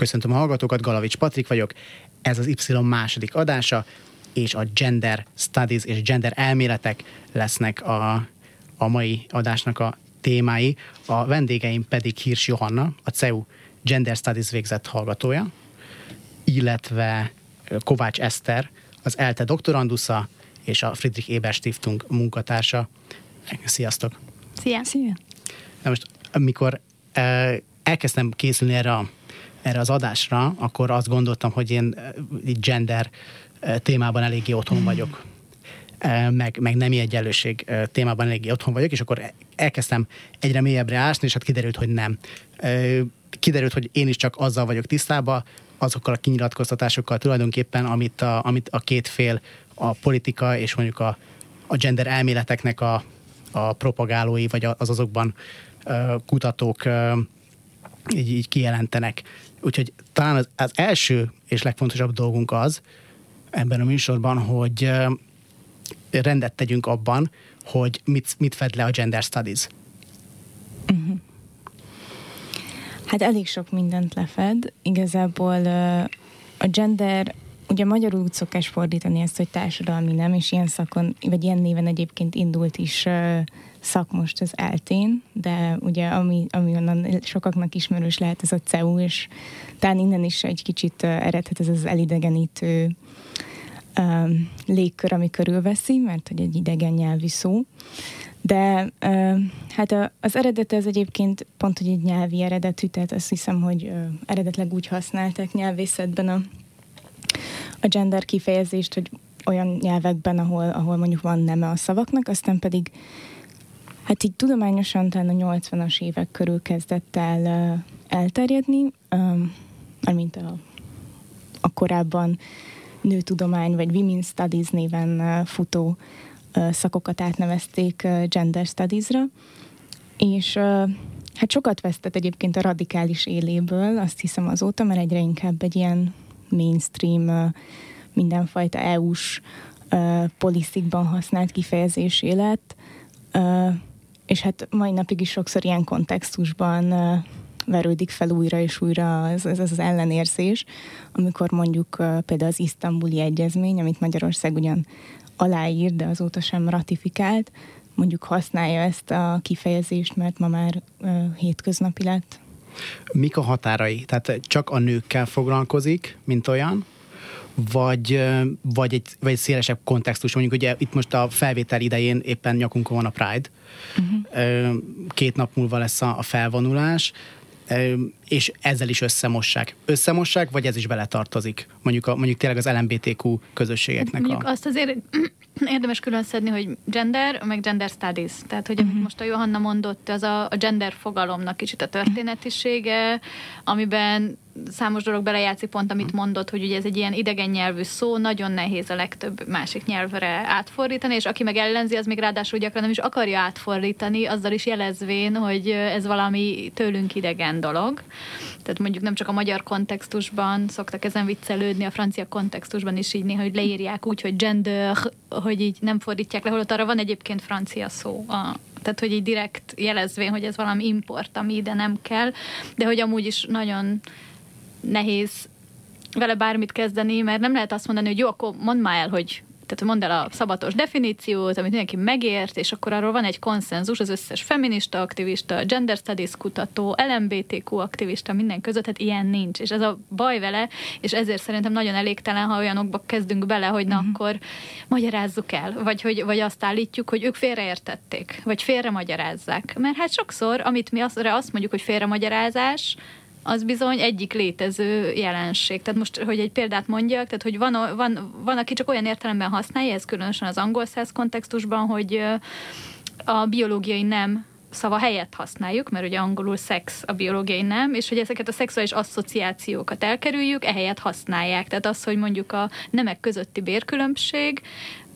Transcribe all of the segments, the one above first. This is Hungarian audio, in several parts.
Köszöntöm a hallgatókat, Galavics Patrik vagyok. Ez az Y második adása, és a gender studies és gender elméletek lesznek a, a mai adásnak a témái. A vendégeim pedig Hirs Johanna, a CEU Gender Studies végzett hallgatója, illetve Kovács Eszter, az ELTE doktorandusza és a Friedrich Eber Stiftung munkatársa. Sziasztok! Szia! Szia! Na most, amikor elkezdtem készülni erre, a, erre az adásra, akkor azt gondoltam, hogy én így gender témában eléggé otthon vagyok. Meg, meg nemi egyenlőség témában eléggé otthon vagyok, és akkor elkezdtem egyre mélyebbre ásni, és hát kiderült, hogy nem. Kiderült, hogy én is csak azzal vagyok tisztában, azokkal a kinyilatkoztatásokkal tulajdonképpen, amit a, amit a két fél, a politika és mondjuk a, a gender elméleteknek a, a propagálói, vagy az azokban kutatók így, így kijelentenek. Úgyhogy talán az, az első és legfontosabb dolgunk az ebben a műsorban, hogy rendet tegyünk abban, hogy mit, mit fed le a gender studies. Uh-huh. Hát elég sok mindent lefed. Igazából a gender, ugye magyarul úgy szokás fordítani ezt, hogy társadalmi nem, és ilyen szakon, vagy ilyen néven egyébként indult is szak most az eltén, de ugye ami, ami onnan sokaknak ismerős lehet ez a CEU, és talán innen is egy kicsit eredhet ez az elidegenítő um, légkör, ami körülveszi, mert hogy egy idegen nyelvi szó. De uh, hát a, az eredete az egyébként pont, hogy egy nyelvi eredetű, tehát azt hiszem, hogy uh, eredetleg úgy használták nyelvészetben a, a gender kifejezést, hogy olyan nyelvekben, ahol, ahol mondjuk van neme a szavaknak, aztán pedig hát így tudományosan talán a 80-as évek körül kezdett el elterjedni, mint a, a korábban nőtudomány vagy Women Studies néven futó szakokat átnevezték gender studies-ra, és hát sokat vesztett egyébként a radikális éléből, azt hiszem azóta, mert egyre inkább egy ilyen mainstream, mindenfajta EU-s poliszikban használt kifejezésé lett, és hát mai napig is sokszor ilyen kontextusban verődik fel újra és újra az, az, az ellenérzés, amikor mondjuk például az isztambuli egyezmény, amit Magyarország ugyan aláír, de azóta sem ratifikált, mondjuk használja ezt a kifejezést, mert ma már hétköznapi lett? Mik a határai? Tehát csak a nőkkel foglalkozik, mint olyan? Vagy, vagy, egy, vagy egy szélesebb kontextus. Mondjuk ugye itt most a felvétel idején éppen nyakunkon van a Pride. Uh-huh. Két nap múlva lesz a, a felvonulás és ezzel is összemossák. Összemossák, vagy ez is beletartozik? Mondjuk, a, mondjuk tényleg az LMBTQ közösségeknek mondjuk a... azt azért érdemes külön szedni, hogy gender, meg gender studies. Tehát, hogy uh-huh. most a Johanna mondott, az a, a gender fogalomnak kicsit a történetisége, amiben számos dolog belejátszik pont, amit mondott, hogy ugye ez egy ilyen idegen nyelvű szó, nagyon nehéz a legtöbb másik nyelvre átfordítani, és aki meg ellenzi, az még ráadásul gyakran nem is akarja átfordítani, azzal is jelezvén, hogy ez valami tőlünk idegen dolog. Tehát mondjuk nem csak a magyar kontextusban szoktak ezen viccelődni, a francia kontextusban is így néha, hogy leírják úgy, hogy gender, hogy így nem fordítják le, holott arra van egyébként francia szó. A, tehát hogy így direkt jelezvén, hogy ez valami import, ami ide nem kell, de hogy amúgy is nagyon nehéz vele bármit kezdeni, mert nem lehet azt mondani, hogy jó, akkor mondd már el, hogy tehát mondd el a szabatos definíciót, amit mindenki megért, és akkor arról van egy konszenzus az összes feminista aktivista, gender studies kutató, LMBTQ aktivista, minden között, hát ilyen nincs. És ez a baj vele, és ezért szerintem nagyon elégtelen, ha olyanokba kezdünk bele, hogy na uh-huh. akkor magyarázzuk el, vagy, hogy, vagy azt állítjuk, hogy ők félreértették, vagy félre magyarázzák. Mert hát sokszor, amit mi azt, azt mondjuk, hogy félremagyarázás, az bizony egyik létező jelenség. Tehát most, hogy egy példát mondjak, tehát hogy van, van, van aki csak olyan értelemben használja, ez különösen az angol száz kontextusban, hogy a biológiai nem szava helyett használjuk, mert ugye angolul szex a biológiai nem, és hogy ezeket a szexuális asszociációkat elkerüljük, ehelyett használják. Tehát az, hogy mondjuk a nemek közötti bérkülönbség,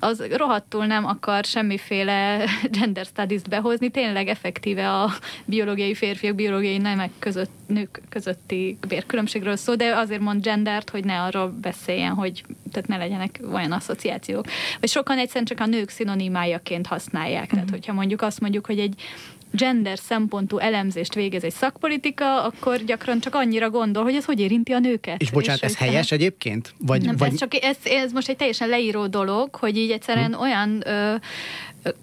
az rohadtul nem akar semmiféle gender studies-t behozni, tényleg effektíve a biológiai férfiak, biológiai nemek között, nők közötti bérkülönbségről szól, de azért mond gendert, hogy ne arról beszéljen, hogy tehát ne legyenek olyan asszociációk. Vagy sokan egyszerűen csak a nők szinonimájaként használják. Tehát, hogyha mondjuk azt mondjuk, hogy egy gender szempontú elemzést végez egy szakpolitika, akkor gyakran csak annyira gondol, hogy ez hogy érinti a nőket. És bocsánat, ez helyes egyébként? Vagy, nem, vagy... Ez, csak, ez, ez most egy teljesen leíró dolog, hogy így egyszerűen hmm. olyan ö,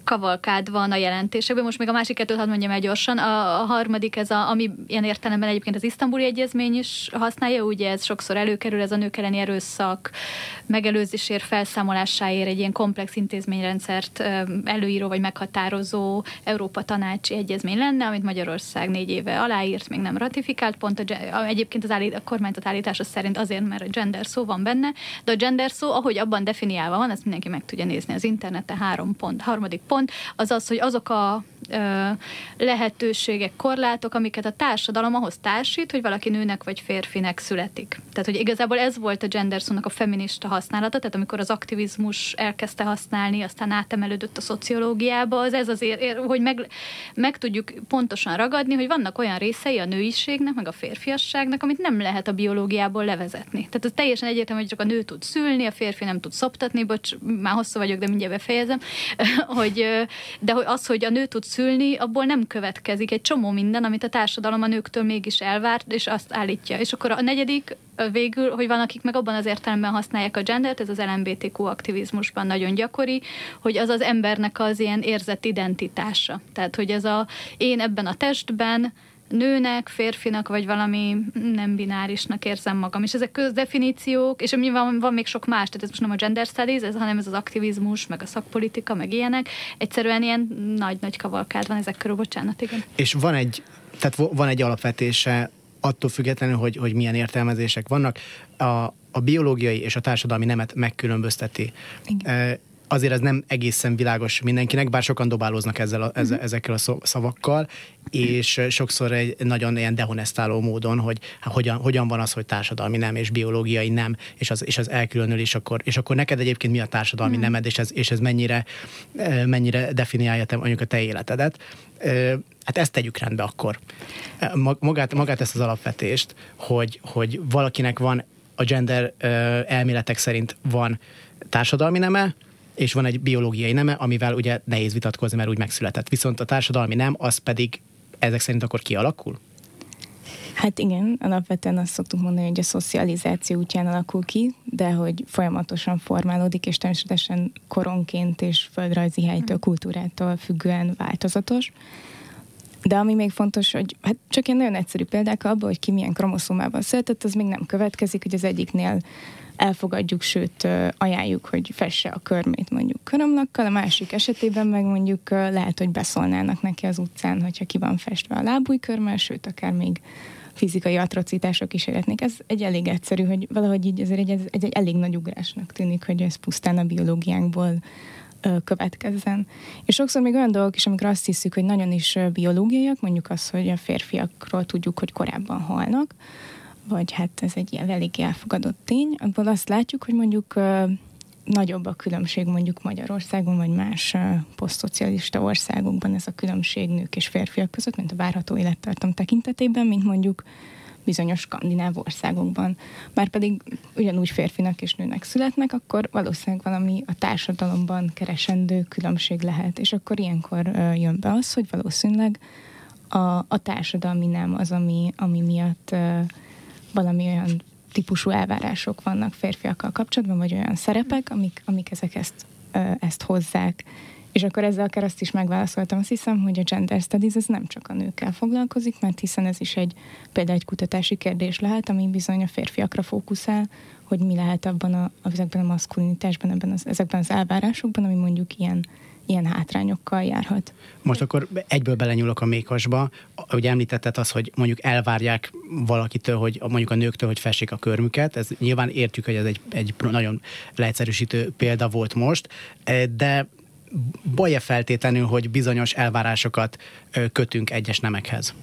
kavalkád van a jelentésekben. Most még a másik kettőt hadd mondjam el gyorsan. A, a harmadik, ez a, ami ilyen értelemben egyébként az isztambuli egyezmény is használja, ugye ez sokszor előkerül, ez a nők elleni erőszak megelőzésért, felszámolásáért egy ilyen komplex intézményrendszert előíró vagy meghatározó Európa tanácsi egyezmény lenne, amit Magyarország négy éve aláírt, még nem ratifikált, pont a, egyébként az állít, a kormányzat állítása szerint azért, mert a gender szó van benne, de a gender szó, ahogy abban definiálva van, ezt mindenki meg tudja nézni az interneten, három pont, harmadik harmadik pont az az, hogy azok a lehetőségek, korlátok, amiket a társadalom ahhoz társít, hogy valaki nőnek vagy férfinek születik. Tehát, hogy igazából ez volt a gender szónak a feminista használata, tehát amikor az aktivizmus elkezdte használni, aztán átemelődött a szociológiába, az ez azért, hogy meg, meg tudjuk pontosan ragadni, hogy vannak olyan részei a nőiségnek, meg a férfiasságnak, amit nem lehet a biológiából levezetni. Tehát ez teljesen egyértelmű, hogy csak a nő tud szülni, a férfi nem tud szoptatni, bocs, már hosszú vagyok, de mindjárt befejezem, hogy, de hogy az, hogy a nő tud szülni, abból nem következik egy csomó minden, amit a társadalom a nőktől mégis elvárt, és azt állítja. És akkor a negyedik végül, hogy van, akik meg abban az értelemben használják a gendert, ez az LMBTQ aktivizmusban nagyon gyakori, hogy az az embernek az ilyen érzett identitása. Tehát, hogy ez a én ebben a testben, nőnek, férfinak, vagy valami nem binárisnak érzem magam. És ezek közdefiníciók, és van, van még sok más, tehát ez most nem a gender studies, ez, hanem ez az aktivizmus, meg a szakpolitika, meg ilyenek. Egyszerűen ilyen nagy-nagy kavalkád van ezek körül, bocsánat, igen. És van egy, tehát van egy alapvetése attól függetlenül, hogy, hogy milyen értelmezések vannak, a, a biológiai és a társadalmi nemet megkülönbözteti. Igen azért ez nem egészen világos mindenkinek, bár sokan dobálóznak ezzel a, ezzel, mhm. ezekkel a szavakkal, és sokszor egy nagyon ilyen dehonestáló módon, hogy hogyan, hogyan van az, hogy társadalmi nem és biológiai nem, és az, és az elkülönül, és akkor, és akkor neked egyébként mi a társadalmi mm. nemed, és ez, és ez mennyire, mennyire definiálja te, mondjuk a te életedet. Hát ezt tegyük rendbe akkor. Magát, magát ezt az alapvetést, hogy, hogy valakinek van a gender elméletek szerint van társadalmi neme, és van egy biológiai neme, amivel ugye nehéz vitatkozni, mert úgy megszületett. Viszont a társadalmi nem, az pedig ezek szerint akkor kialakul? Hát igen, alapvetően azt szoktuk mondani, hogy a szocializáció útján alakul ki, de hogy folyamatosan formálódik, és természetesen koronként és földrajzi helytől, kultúrától függően változatos. De ami még fontos, hogy hát csak ilyen nagyon egyszerű példák abban, hogy ki milyen kromoszómában született, az még nem következik, hogy az egyiknél elfogadjuk, sőt ajánljuk, hogy fesse a körmét mondjuk körömlakkal, a másik esetében meg mondjuk lehet, hogy beszólnának neki az utcán, hogyha ki van festve a lábújkörmel, sőt akár még fizikai atrocitások is életnék. Ez egy elég egyszerű, hogy valahogy így ezért egy, egy, egy elég nagy ugrásnak tűnik, hogy ez pusztán a biológiánkból következzen. És sokszor még olyan dolgok is, amikor azt hiszük, hogy nagyon is biológiaiak, mondjuk az, hogy a férfiakról tudjuk, hogy korábban halnak, vagy hát ez egy ilyen elég elfogadott tény, abból azt látjuk, hogy mondjuk nagyobb a különbség mondjuk Magyarországon, vagy más posztszocialista országokban ez a különbség nők és férfiak között, mint a várható élettartam tekintetében, mint mondjuk bizonyos skandináv országokban. Már pedig ugyanúgy férfinak és nőnek születnek, akkor valószínűleg valami a társadalomban keresendő különbség lehet. És akkor ilyenkor jön be az, hogy valószínűleg a, a társadalmi nem az, ami, ami miatt valami olyan típusú elvárások vannak férfiakkal kapcsolatban, vagy olyan szerepek, amik, amik ezek ezt, ezt hozzák. És akkor ezzel akár azt is megválaszoltam, azt hiszem, hogy a gender studies ez nem csak a nőkkel foglalkozik, mert hiszen ez is egy például egy kutatási kérdés lehet, ami bizony a férfiakra fókuszál, hogy mi lehet abban a, ezekben a maszkulinitásban, ebben az, ezekben az elvárásokban, ami mondjuk ilyen ilyen hátrányokkal járhat. Most akkor egyből belenyúlok a mékosba. Ugye említetted az, hogy mondjuk elvárják valakitől, hogy mondjuk a nőktől, hogy fessék a körmüket. Ez nyilván értjük, hogy ez egy, egy nagyon leegyszerűsítő példa volt most, de baj-e feltétlenül, hogy bizonyos elvárásokat kötünk egyes nemekhez?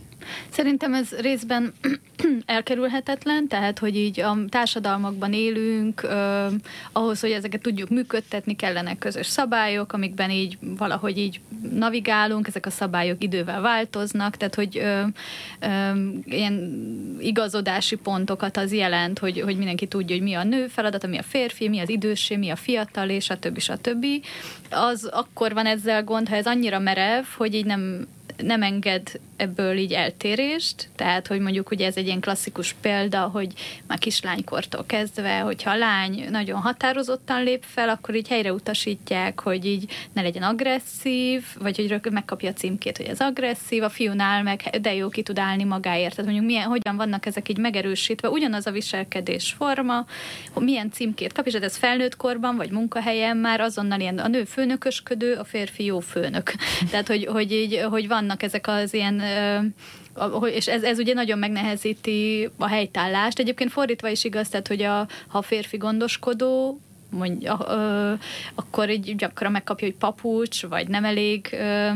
Szerintem ez részben elkerülhetetlen, tehát hogy így a társadalmakban élünk, ö, ahhoz, hogy ezeket tudjuk működtetni, kellenek közös szabályok, amikben így valahogy így navigálunk, ezek a szabályok idővel változnak, tehát hogy ö, ö, ilyen igazodási pontokat az jelent, hogy, hogy mindenki tudja, hogy mi a nő feladata, mi a férfi, mi az idősé, mi a fiatal, és a többi, a többi. Az akkor van ezzel gond, ha ez annyira merev, hogy így nem nem enged ebből így eltérést, tehát hogy mondjuk ugye ez egy ilyen klasszikus példa, hogy már kislánykortól kezdve, hogyha a lány nagyon határozottan lép fel, akkor így helyre utasítják, hogy így ne legyen agresszív, vagy hogy megkapja a címkét, hogy ez agresszív, a fiúnál meg de jó ki tud állni magáért. Tehát mondjuk milyen, hogyan vannak ezek így megerősítve, ugyanaz a viselkedés forma, milyen címkét kap, és ez felnőtt korban, vagy munkahelyen már azonnal ilyen a nő főnökösködő, a férfi jó főnök. Tehát, hogy, hogy, így, hogy vannak ezek az ilyen és ez, ez ugye nagyon megnehezíti a helytállást. Egyébként fordítva is igaz, tehát, hogy a, ha a férfi gondoskodó, mondja, ö, akkor így gyakran megkapja, hogy papucs, vagy nem elég ö,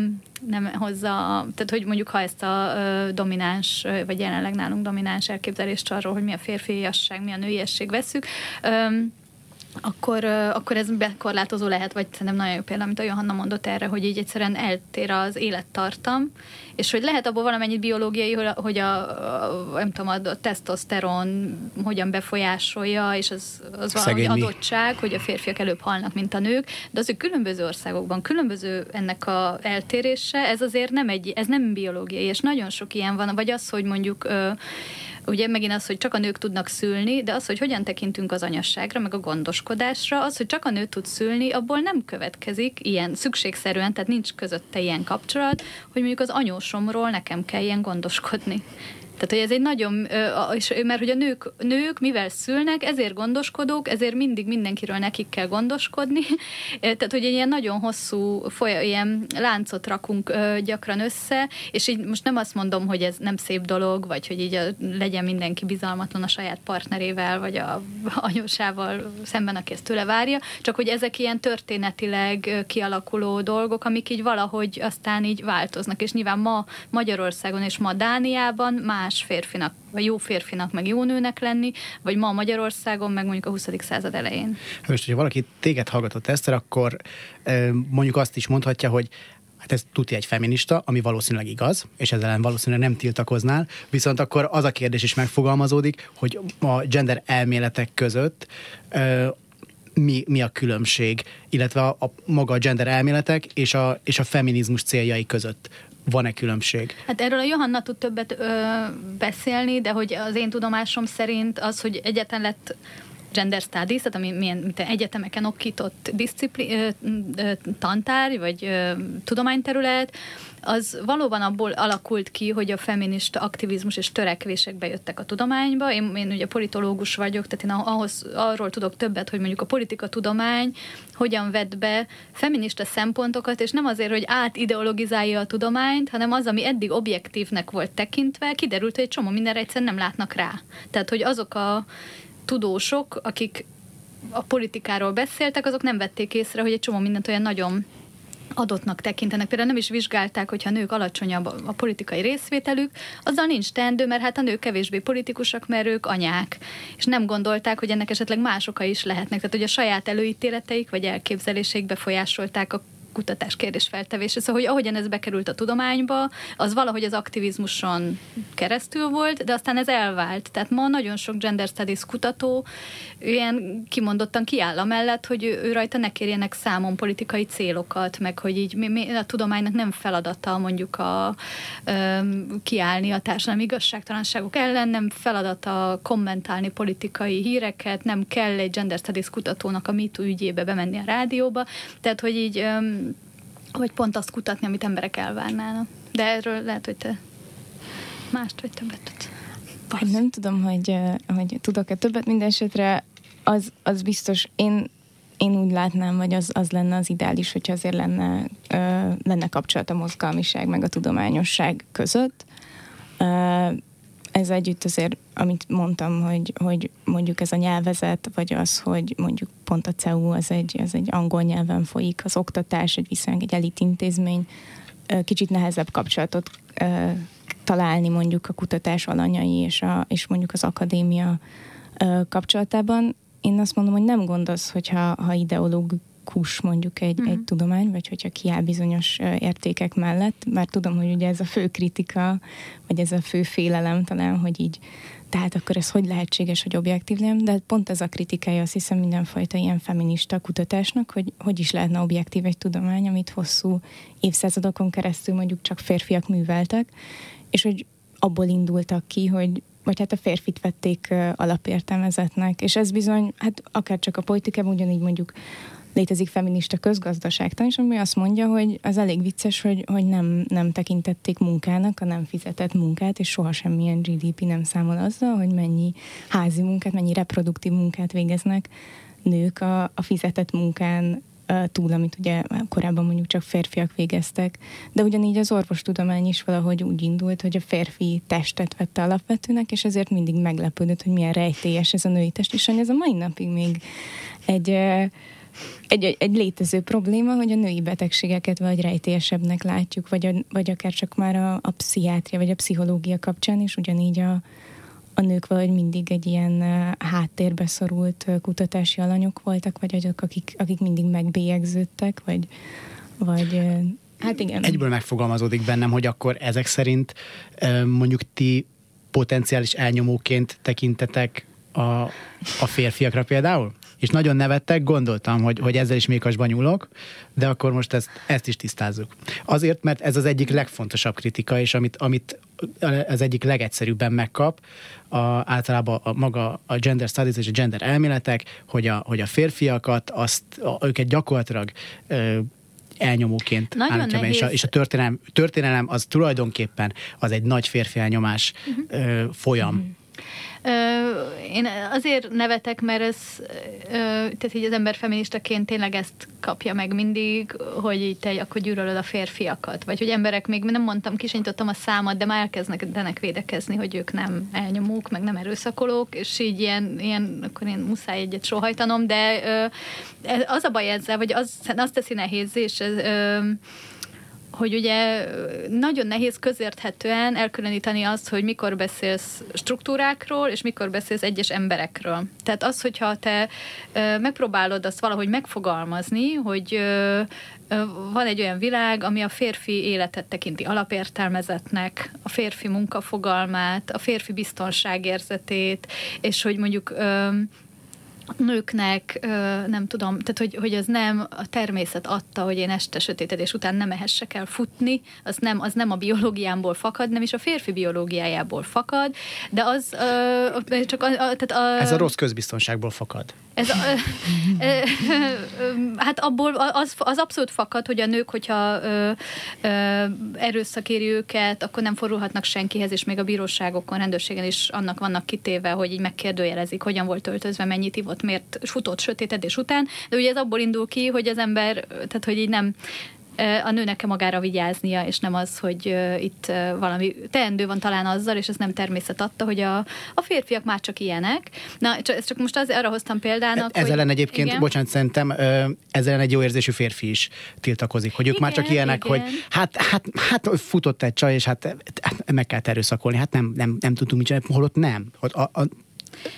nem hozza, tehát hogy mondjuk ha ezt a ö, domináns, vagy jelenleg nálunk domináns elképzelést arról, hogy mi a férfiasság, mi a nőiesség veszük, ö, akkor, akkor ez bekorlátozó lehet, vagy szerintem nagyon jó példa, amit a Johanna mondott erre, hogy így egyszerűen eltér az élettartam, és hogy lehet abból valamennyit biológiai, hogy a, a nem tudom, a tesztoszteron hogyan befolyásolja, és az, az valami adottság, hogy a férfiak előbb halnak, mint a nők, de az, hogy különböző országokban különböző ennek a eltérése, ez azért nem egy, ez nem biológiai, és nagyon sok ilyen van, vagy az, hogy mondjuk ugye megint az, hogy csak a nők tudnak szülni, de az, hogy hogyan tekintünk az anyasságra, meg a gondoskodásra, az, hogy csak a nő tud szülni, abból nem következik ilyen szükségszerűen, tehát nincs közötte ilyen kapcsolat, hogy mondjuk az anyósomról nekem kell ilyen gondoskodni. Tehát, hogy ez egy nagyon, és, mert hogy a nők, nők mivel szülnek, ezért gondoskodók, ezért mindig mindenkiről nekik kell gondoskodni. Tehát, hogy egy ilyen nagyon hosszú folya, ilyen láncot rakunk gyakran össze, és így most nem azt mondom, hogy ez nem szép dolog, vagy hogy így legyen mindenki bizalmatlan a saját partnerével, vagy a anyósával szemben, aki ezt tőle várja, csak hogy ezek ilyen történetileg kialakuló dolgok, amik így valahogy aztán így változnak, és nyilván ma Magyarországon és ma Dániában más más férfinak, vagy jó férfinak, meg jó nőnek lenni, vagy ma Magyarországon, meg mondjuk a 20. század elején. Most, hogyha valaki téged hallgatott Eszter, akkor mondjuk azt is mondhatja, hogy hát ez tuti egy feminista, ami valószínűleg igaz, és ezzel ellen valószínűleg nem tiltakoznál, viszont akkor az a kérdés is megfogalmazódik, hogy a gender elméletek között mi, mi a különbség, illetve a, a maga a gender elméletek és a, és a feminizmus céljai között van-e különbség? Hát erről a Johanna tud többet ö, beszélni, de hogy az én tudomásom szerint az, hogy egyetlen lett gender studies, tehát ami milyen mint egyetemeken okított ö, tantárgy, vagy tudományterület, az valóban abból alakult ki, hogy a feminista aktivizmus és törekvések bejöttek a tudományba. Én, én ugye politológus vagyok, tehát én ahhoz, arról tudok többet, hogy mondjuk a politika tudomány hogyan vett be feminista szempontokat, és nem azért, hogy átideologizálja a tudományt, hanem az, ami eddig objektívnek volt tekintve, kiderült, hogy egy csomó mindenre egyszerűen nem látnak rá. Tehát, hogy azok a tudósok, akik a politikáról beszéltek, azok nem vették észre, hogy egy csomó mindent olyan nagyon adottnak tekintenek. Például nem is vizsgálták, hogyha a nők alacsonyabb a politikai részvételük, azzal nincs teendő, mert hát a nők kevésbé politikusak, mert ők anyák. És nem gondolták, hogy ennek esetleg más okai is lehetnek. Tehát, hogy a saját előítéleteik vagy elképzeléseik befolyásolták a kutatás kérdésfeltevése. Szóval, hogy ahogyan ez bekerült a tudományba, az valahogy az aktivizmuson keresztül volt, de aztán ez elvált. Tehát ma nagyon sok gender studies kutató ilyen kimondottan kiáll a mellett, hogy ő, ő rajta ne kérjenek számon politikai célokat, meg hogy így mi, mi, a tudománynak nem feladata mondjuk a, ö, kiállni a társadalmi igazságtalanságok ellen, nem feladata kommentálni politikai híreket, nem kell egy gender studies kutatónak a MeToo ügyébe bemenni a rádióba. Tehát, hogy így ö, hogy pont azt kutatni, amit emberek elvárnának. De erről lehet, hogy te mást vagy többet tudsz. Vagy nem tudom, hogy, hogy tudok-e többet, minden esetre az, az biztos, én, én úgy látnám, hogy az, az lenne az ideális, hogyha azért lenne, lenne kapcsolat a mozgalmiság meg a tudományosság között. Ez együtt azért, amit mondtam, hogy, hogy mondjuk ez a nyelvezet, vagy az, hogy mondjuk pont a CEU az egy, az egy angol nyelven folyik, az oktatás egy viszonylag egy elit intézmény, kicsit nehezebb kapcsolatot találni mondjuk a kutatás alanyai és, a, és mondjuk az akadémia kapcsolatában. Én azt mondom, hogy nem gond az, hogyha ha ideológus mondjuk egy, uh-huh. egy tudomány, vagy hogyha kiáll bizonyos értékek mellett, mert tudom, hogy ugye ez a fő kritika, vagy ez a fő félelem talán, hogy így tehát akkor ez hogy lehetséges, hogy objektív nem, de pont ez a kritikája azt hiszem mindenfajta ilyen feminista kutatásnak, hogy hogy is lehetne objektív egy tudomány, amit hosszú évszázadokon keresztül mondjuk csak férfiak műveltek, és hogy abból indultak ki, hogy vagy hát a férfit vették alapértelmezetnek, és ez bizony, hát akár csak a politikában ugyanígy mondjuk létezik feminista közgazdaságtan is, ami azt mondja, hogy az elég vicces, hogy, hogy nem, nem tekintették munkának a nem fizetett munkát, és soha semmilyen GDP nem számol azzal, hogy mennyi házi munkát, mennyi reproduktív munkát végeznek nők a, a fizetett munkán túl, amit ugye korábban mondjuk csak férfiak végeztek. De ugyanígy az orvostudomány is valahogy úgy indult, hogy a férfi testet vette alapvetőnek, és ezért mindig meglepődött, hogy milyen rejtélyes ez a női test, és ez a mai napig még egy, egy, egy létező probléma, hogy a női betegségeket vagy rejtélyesebbnek látjuk, vagy, a, vagy akár csak már a, a pszichiátria, vagy a pszichológia kapcsán is ugyanígy a, a nők valahogy mindig egy ilyen háttérbe szorult kutatási alanyok voltak, vagy azok, akik, akik mindig megbélyegződtek, vagy, vagy hát igen. Egyből megfogalmazódik bennem, hogy akkor ezek szerint mondjuk ti potenciális elnyomóként tekintetek a, a férfiakra például? És nagyon nevettek, gondoltam, hogy, hogy ezzel is mékasban nyúlok, de akkor most ezt, ezt is tisztázzuk. Azért, mert ez az egyik legfontosabb kritika, és amit, amit az egyik legegyszerűbben megkap, a, általában a, maga a gender studies és a gender elméletek, hogy a, hogy a férfiakat, azt, a, őket gyakorlatilag ö, elnyomóként állítja be, és a, és a történelem, történelem az tulajdonképpen az egy nagy férfi elnyomás uh-huh. ö, folyam. Uh-huh én azért nevetek, mert ez, tehát így az ember feministaként tényleg ezt kapja meg mindig, hogy így te akkor gyűlölöd a férfiakat, vagy hogy emberek még nem mondtam, kisanyítottam a számat, de már elkezdenek védekezni, hogy ők nem elnyomók, meg nem erőszakolók, és így ilyen, ilyen akkor én muszáj egyet sohajtanom, de az a baj ezzel, vagy az, azt teszi nehéz, és ez, hogy ugye nagyon nehéz közérthetően elkülöníteni azt, hogy mikor beszélsz struktúrákról, és mikor beszélsz egyes emberekről. Tehát az, hogyha te megpróbálod azt valahogy megfogalmazni, hogy van egy olyan világ, ami a férfi életet tekinti alapértelmezetnek, a férfi munkafogalmát, a férfi biztonságérzetét, és hogy mondjuk nőknek, nem tudom, tehát hogy, hogy az nem a természet adta, hogy én este sötétedés után nem ehessek el futni, az nem, az nem a biológiámból fakad, nem is a férfi biológiájából fakad, de az csak a, a, tehát a, Ez a rossz közbiztonságból fakad. Ez a, hát abból az, az abszolút fakad, hogy a nők, hogyha ö, ö, erőszak éri őket, akkor nem fordulhatnak senkihez, és még a bíróságokon, rendőrségen is annak vannak kitéve, hogy így megkérdőjelezik, hogyan volt öltözve, mennyit ivott, miért futott sötétedés után, de ugye ez abból indul ki, hogy az ember, tehát hogy így nem a nőnek magára vigyáznia, és nem az, hogy itt valami teendő van talán azzal, és ez nem természet adta, hogy a, a férfiak már csak ilyenek. Na, ezt csak most az, arra hoztam példának, Ez ellen egyébként, igen? bocsánat, szerintem ezzel egy jó érzésű férfi is tiltakozik, hogy ők igen, már csak ilyenek, igen. hogy hát, hát, hát futott egy csaj, és hát, hát meg kell erőszakolni, hát nem, nem, nem tudtunk mit csinálni, holott nem. A, a,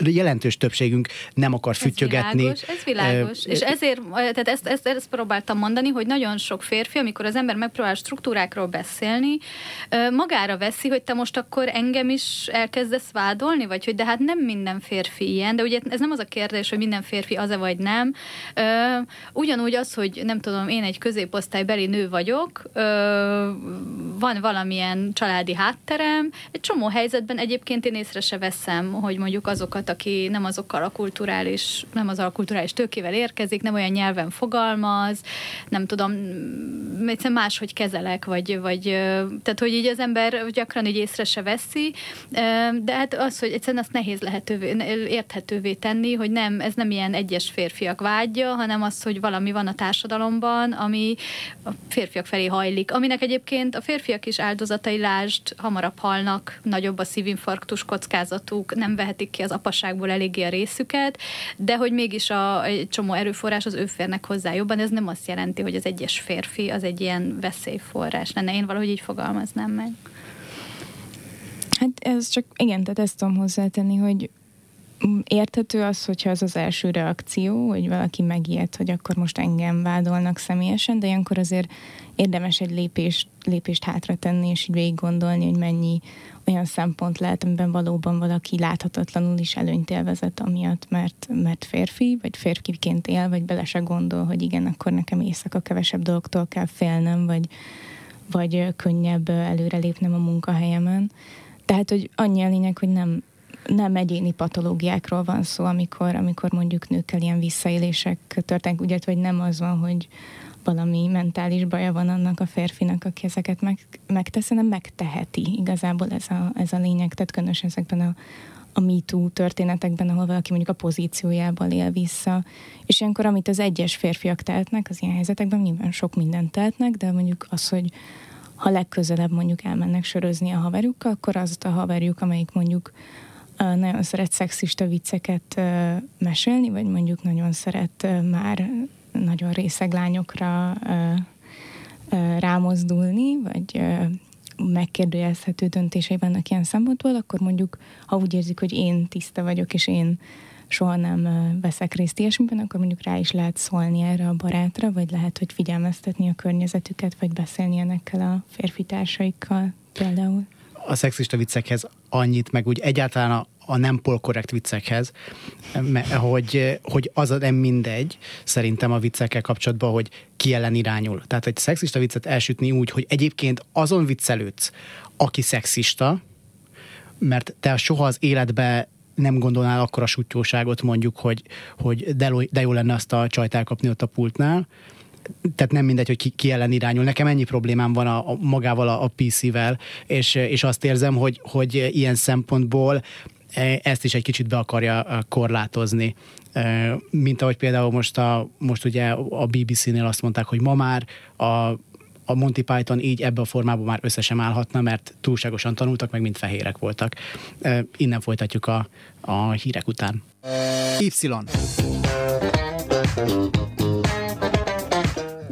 jelentős többségünk nem akar füttyögetni. Ez világos, ez világos. Uh, és ezért, tehát ezt, ezt, ezt próbáltam mondani, hogy nagyon sok férfi, amikor az ember megpróbál struktúrákról beszélni, magára veszi, hogy te most akkor engem is elkezdesz vádolni, vagy hogy de hát nem minden férfi ilyen, de ugye ez nem az a kérdés, hogy minden férfi az-e vagy nem. Ugyanúgy az, hogy nem tudom, én egy középosztálybeli nő vagyok, van valamilyen családi hátterem, egy csomó helyzetben egyébként én észre se veszem, hogy mondjuk az azokat, aki nem azokkal a kulturális, nem az a kulturális tőkével érkezik, nem olyan nyelven fogalmaz, nem tudom, egyszerűen máshogy kezelek, vagy, vagy tehát, hogy így az ember gyakran így észre se veszi, de hát az, hogy egyszerűen azt nehéz lehetővé, érthetővé tenni, hogy nem, ez nem ilyen egyes férfiak vágya, hanem az, hogy valami van a társadalomban, ami a férfiak felé hajlik, aminek egyébként a férfiak is áldozatai, lásd, hamarabb halnak, nagyobb a szívinfarktus kockázatuk, nem vehetik ki az apaságból eléggé a részüket, de hogy mégis a, egy csomó erőforrás az ő férnek hozzá jobban, ez nem azt jelenti, hogy az egyes férfi az egy ilyen veszélyforrás lenne. Én valahogy így fogalmaznám meg. Hát ez csak, igen, tehát ezt tudom hozzátenni, hogy érthető az, hogyha az az első reakció, hogy valaki megijed, hogy akkor most engem vádolnak személyesen, de ilyenkor azért érdemes egy lépést, lépést hátra tenni, és így végig gondolni, hogy mennyi olyan szempont lehet, amiben valóban valaki láthatatlanul is előnyt élvezett, amiatt, mert, mert férfi, vagy férfiként él, vagy bele se gondol, hogy igen, akkor nekem éjszaka kevesebb dologtól kell félnem, vagy, vagy könnyebb előrelépnem a munkahelyemen. Tehát, hogy annyi a lényeg, hogy nem, nem egyéni patológiákról van szó, amikor, amikor mondjuk nőkkel ilyen visszaélések történnek, ugye, vagy nem az van, hogy valami mentális baja van annak a férfinak, aki ezeket meg, megteszi, hanem megteheti. Igazából ez a, ez a lényeg, tehát különösen ezekben a, a MeToo történetekben, ahol valaki mondjuk a pozíciójában él vissza. És ilyenkor, amit az egyes férfiak tehetnek, az ilyen helyzetekben nyilván sok mindent tehetnek, de mondjuk az, hogy ha legközelebb mondjuk elmennek sörözni a haverjukkal, akkor az a haverjuk, amelyik mondjuk nagyon szeret szexista vicceket mesélni, vagy mondjuk nagyon szeret már nagyon részeg lányokra rámozdulni, vagy megkérdőjelezhető döntései vannak ilyen szempontból, akkor mondjuk, ha úgy érzik, hogy én tiszta vagyok, és én soha nem veszek részt ilyesmiben, akkor mondjuk rá is lehet szólni erre a barátra, vagy lehet, hogy figyelmeztetni a környezetüket, vagy beszélni enekkel a férfi társaikkal például. A szexista viccekhez annyit, meg úgy egyáltalán a, a nem polkorrekt viccekhez, hogy, hogy az nem mindegy, szerintem a viccekkel kapcsolatban, hogy ki ellen irányul. Tehát egy szexista viccet elsütni úgy, hogy egyébként azon viccelődsz, aki szexista, mert te soha az életbe nem gondolnál akkor a sutyóságot mondjuk, hogy, hogy de, de jó lenne azt a csajt elkapni ott a pultnál, tehát nem mindegy, hogy ki, ki ellen irányul. Nekem ennyi problémám van a, a magával, a, a PC-vel, és, és azt érzem, hogy, hogy ilyen szempontból e, ezt is egy kicsit be akarja korlátozni. E, mint ahogy például most, a, most ugye a BBC-nél azt mondták, hogy ma már a a Monty Python így ebbe a formában már össze sem állhatna, mert túlságosan tanultak, meg mind fehérek voltak. E, innen folytatjuk a, a hírek után. Y.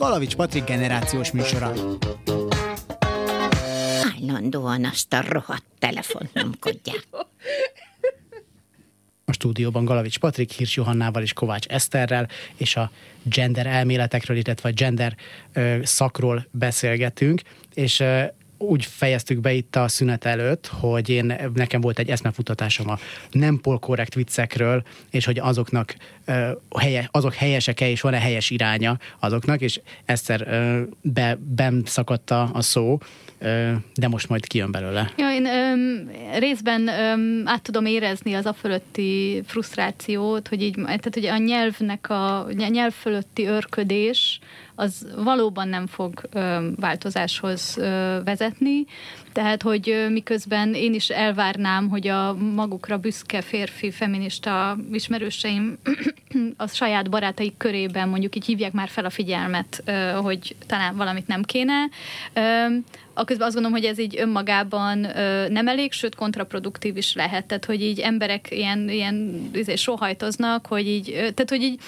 Galavics Patrik generációs műsora. Állandóan azt a rohadt telefont nyomkodják. A stúdióban Galavics Patrik, Hirs Johannával és Kovács Eszterrel, és a gender elméletekről, illetve a gender ö, szakról beszélgetünk, és ö, úgy fejeztük be itt a szünet előtt, hogy én, nekem volt egy eszmefutatásom a nem polkorrekt viccekről, és hogy azoknak helye, azok helyesek-e, és van-e helyes iránya azoknak, és egyszer be, bem szakadt a, szó, de most majd kijön belőle. Ja, én öm, részben öm, át tudom érezni az a fölötti frusztrációt, hogy így, tehát hogy a nyelvnek a, a nyelv fölötti örködés, az valóban nem fog ö, változáshoz ö, vezetni. Tehát, hogy miközben én is elvárnám, hogy a magukra büszke férfi, feminista ismerőseim a saját barátaik körében mondjuk így hívják már fel a figyelmet, hogy talán valamit nem kéne. Aközben azt gondolom, hogy ez így önmagában ö, nem elég, sőt kontraproduktív is lehet. Tehát, hogy így emberek ilyen, ilyen izé, sohajtoznak, hogy így, ö, tehát, hogy így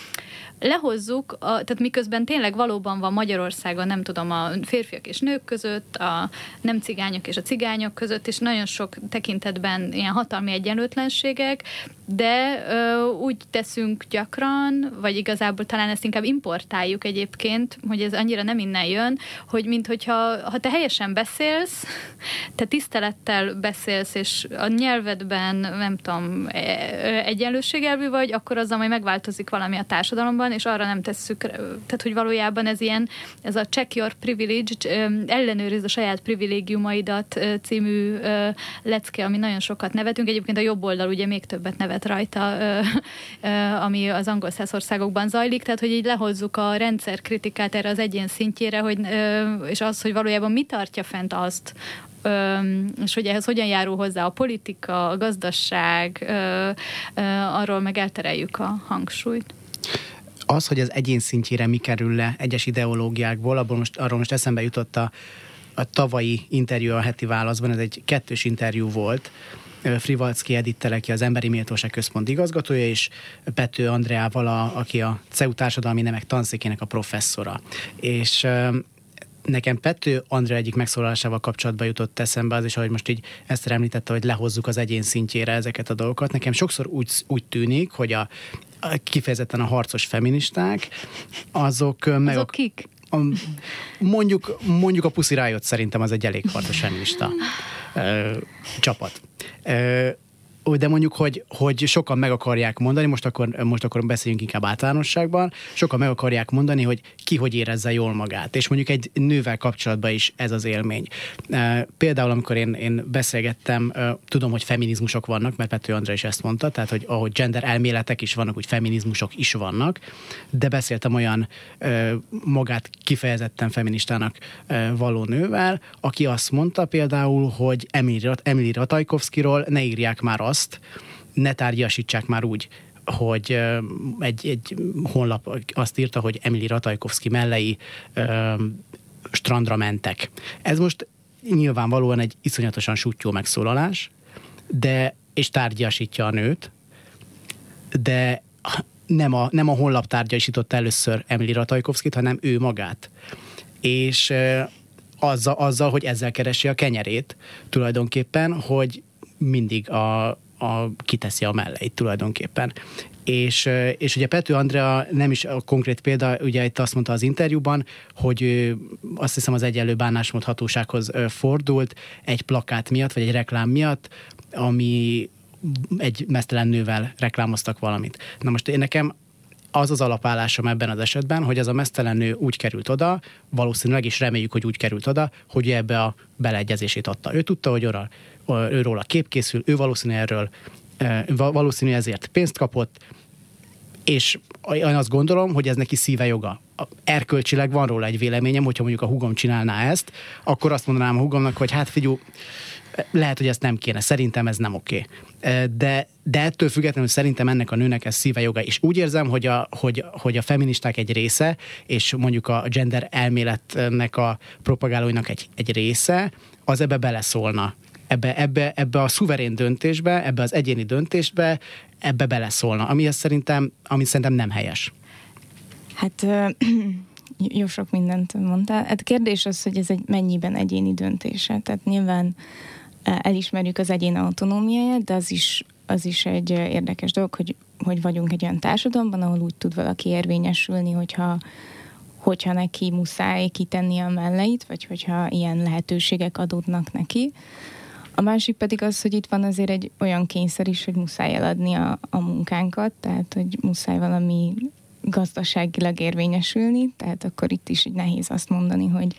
lehozzuk, a, tehát miközben tényleg valóban van Magyarországon, nem tudom, a férfiak és nők között, a nem cigányok és a cigányok között, és nagyon sok tekintetben ilyen hatalmi egyenlőtlenségek, de ö, úgy teszünk gyak, gyakran, vagy igazából talán ezt inkább importáljuk egyébként, hogy ez annyira nem innen jön, hogy mint hogyha ha te helyesen beszélsz, te tisztelettel beszélsz, és a nyelvedben, nem tudom, e, egyenlőségelvű vagy, akkor azzal majd megváltozik valami a társadalomban, és arra nem tesszük, tehát hogy valójában ez ilyen, ez a check your privilege, ellenőrizd a saját privilégiumaidat című lecke, ami nagyon sokat nevetünk. Egyébként a jobb oldal ugye még többet nevet rajta, ami az angol országokban zajlik, tehát hogy így lehozzuk a rendszer kritikát erre az egyén szintjére, hogy, és az, hogy valójában mi tartja fent azt, és hogy ehhez hogyan járul hozzá a politika, a gazdaság, arról meg eltereljük a hangsúlyt az, hogy az egyén szintjére mi kerül le egyes ideológiákból, abból most, arról most eszembe jutott a, a tavalyi interjú a heti válaszban, ez egy kettős interjú volt, Frivalcki Edittel, aki az Emberi Méltóság Központ igazgatója, és Pető Andreával, a, aki a CEU társadalmi nemek tanszékének a professzora. És nekem Pető Andrea egyik megszólalásával kapcsolatban jutott eszembe az is, ahogy most így ezt említette, hogy lehozzuk az egyén szintjére ezeket a dolgokat. Nekem sokszor úgy, úgy tűnik, hogy a, kifejezetten a harcos feministák, azok meg... Azok kik? A, mondjuk, mondjuk a Pussy Riot szerintem az egy elég harcos feminista ö, csapat. Ö, de mondjuk, hogy, hogy sokan meg akarják mondani, most akkor, most akkor beszéljünk inkább általánosságban, sokan meg akarják mondani, hogy ki hogy érezze jól magát. És mondjuk egy nővel kapcsolatban is ez az élmény. Például, amikor én, én beszélgettem, tudom, hogy feminizmusok vannak, mert Pető András is ezt mondta, tehát, hogy ahogy gender elméletek is vannak, úgy feminizmusok is vannak, de beszéltem olyan magát kifejezetten feministának való nővel, aki azt mondta például, hogy Emily Ratajkovszkiról ne írják már azt, azt ne tárgyasítsák már úgy, hogy egy, egy honlap azt írta, hogy Emily Ratajkowski mellei ö, strandra mentek. Ez most nyilvánvalóan egy iszonyatosan sutyó megszólalás, de és tárgyasítja a nőt, de nem a, nem a honlap tárgyasította először Emily Ratajkowskit, hanem ő magát. És azzal, azzal, hogy ezzel keresi a kenyerét tulajdonképpen, hogy mindig a, a, kiteszi a melleit tulajdonképpen. És, és ugye Pető Andrea nem is a konkrét példa, ugye itt azt mondta az interjúban, hogy azt hiszem az egyenlő bánásmód hatósághoz fordult egy plakát miatt, vagy egy reklám miatt, ami egy mesztelen nővel reklámoztak valamit. Na most én nekem az az alapállásom ebben az esetben, hogy ez a mesztelen nő úgy került oda, valószínűleg is reméljük, hogy úgy került oda, hogy ebbe a beleegyezését adta. Ő tudta, hogy oral őról a kép készül, ő valószínű erről, valószínű ezért pénzt kapott, és én azt gondolom, hogy ez neki szíve joga. Erkölcsileg van róla egy véleményem, hogyha mondjuk a hugom csinálná ezt, akkor azt mondanám a hugomnak, hogy hát figyú, lehet, hogy ezt nem kéne, szerintem ez nem oké. De, de ettől függetlenül szerintem ennek a nőnek ez szíve joga. És úgy érzem, hogy a, hogy, hogy a feministák egy része, és mondjuk a gender elméletnek a propagálóinak egy, egy része, az ebbe beleszólna ebbe, ebbe, ebbe a szuverén döntésbe, ebbe az egyéni döntésbe, ebbe beleszólna, ami szerintem, ami szerintem nem helyes. Hát jó sok mindent mondtál. Hát kérdés az, hogy ez egy mennyiben egyéni döntése. Tehát nyilván elismerjük az egyén autonómiáját, de az is, az is egy érdekes dolog, hogy, hogy vagyunk egy olyan társadalomban, ahol úgy tud valaki érvényesülni, hogyha hogyha neki muszáj kitenni a melleit, vagy hogyha ilyen lehetőségek adódnak neki. A másik pedig az, hogy itt van azért egy olyan kényszer is, hogy muszáj eladni a, a munkánkat, tehát hogy muszáj valami gazdaságilag érvényesülni, tehát akkor itt is így nehéz azt mondani, hogy,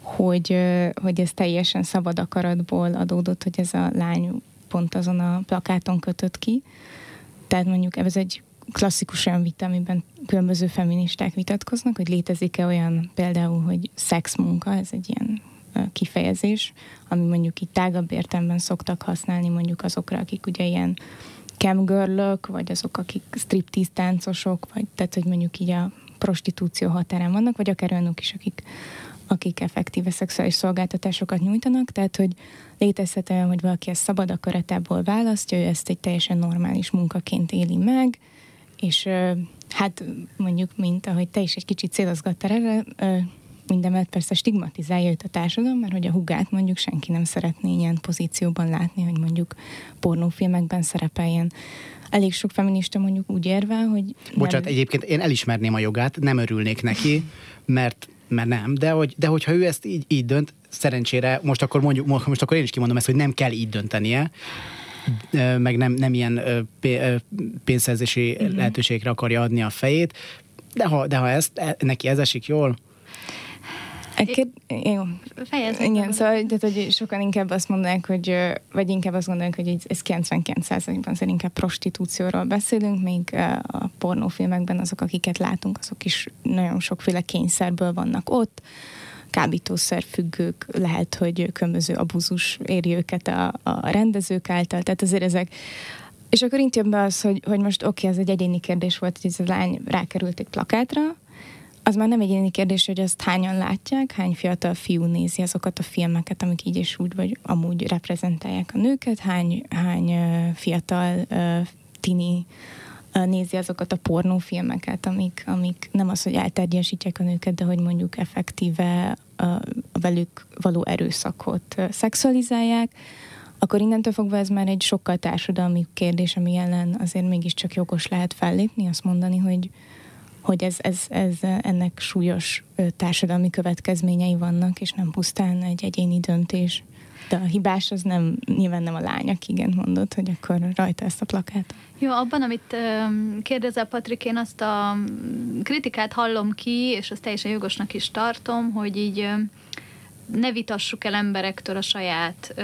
hogy, hogy ez teljesen szabad akaratból adódott, hogy ez a lány pont azon a plakáton kötött ki. Tehát mondjuk ez egy klasszikus olyan vita, amiben különböző feministák vitatkoznak, hogy létezik-e olyan például, hogy szexmunka, ez egy ilyen kifejezés, ami mondjuk így tágabb értelemben szoktak használni mondjuk azokra, akik ugye ilyen camgirlök, vagy azok, akik striptease táncosok, vagy tehát, hogy mondjuk így a prostitúció határán vannak, vagy akár olyanok is, akik, akik effektíve szexuális szolgáltatásokat nyújtanak, tehát, hogy létezhet olyan, hogy valaki ezt szabad akaratából választja, ő ezt egy teljesen normális munkaként éli meg, és hát mondjuk, mint ahogy te is egy kicsit célozgattál erre, mindemellett persze stigmatizálja őt a társadalom, mert hogy a hugát mondjuk senki nem szeretné ilyen pozícióban látni, hogy mondjuk pornófilmekben szerepeljen. Elég sok feminista mondjuk úgy érve, hogy... Bocsánat, nem... egyébként én elismerném a jogát, nem örülnék neki, mert, mert nem, de, hogy, de hogyha ő ezt így, így dönt, szerencsére, most akkor mondjuk, most akkor én is kimondom ezt, hogy nem kell így döntenie, meg nem, nem ilyen pénzszerzési lehetőségre akarja adni a fejét, de ha, de ha ezt, e, neki ez esik jól, Eked, jó. Igen, szóval, tehát, hogy sokan inkább azt mondanák, hogy, vagy inkább azt gondolják, hogy ez 99%-ban azért inkább prostitúcióról beszélünk, még a pornófilmekben azok, akiket látunk, azok is nagyon sokféle kényszerből vannak ott kábítószerfüggők, lehet, hogy különböző abuzus éri őket a, a rendezők által, tehát azért ezek és akkor jön be az, hogy, hogy most oké, okay, ez egy egyéni kérdés volt, hogy ez a lány rákerült egy plakátra, az már nem egy egyéni kérdés, hogy azt hányan látják, hány fiatal fiú nézi azokat a filmeket, amik így és úgy, vagy amúgy reprezentálják a nőket, hány, hány fiatal tini nézi azokat a pornófilmeket, amik, amik nem az, hogy elterjesítják a nőket, de hogy mondjuk effektíve uh, velük való erőszakot szexualizálják, akkor innentől fogva ez már egy sokkal társadalmi kérdés, ami ellen azért mégiscsak jogos lehet fellépni, azt mondani, hogy, hogy ez, ez, ez ennek súlyos társadalmi következményei vannak, és nem pusztán egy egyéni döntés. De a hibás az nem, nyilván nem a lány, aki igen mondott, hogy akkor rajta ezt a plakát. Jó, abban, amit kérdezel, Patrik, én azt a kritikát hallom ki, és azt teljesen jogosnak is tartom, hogy így ne vitassuk el emberektől a saját ö,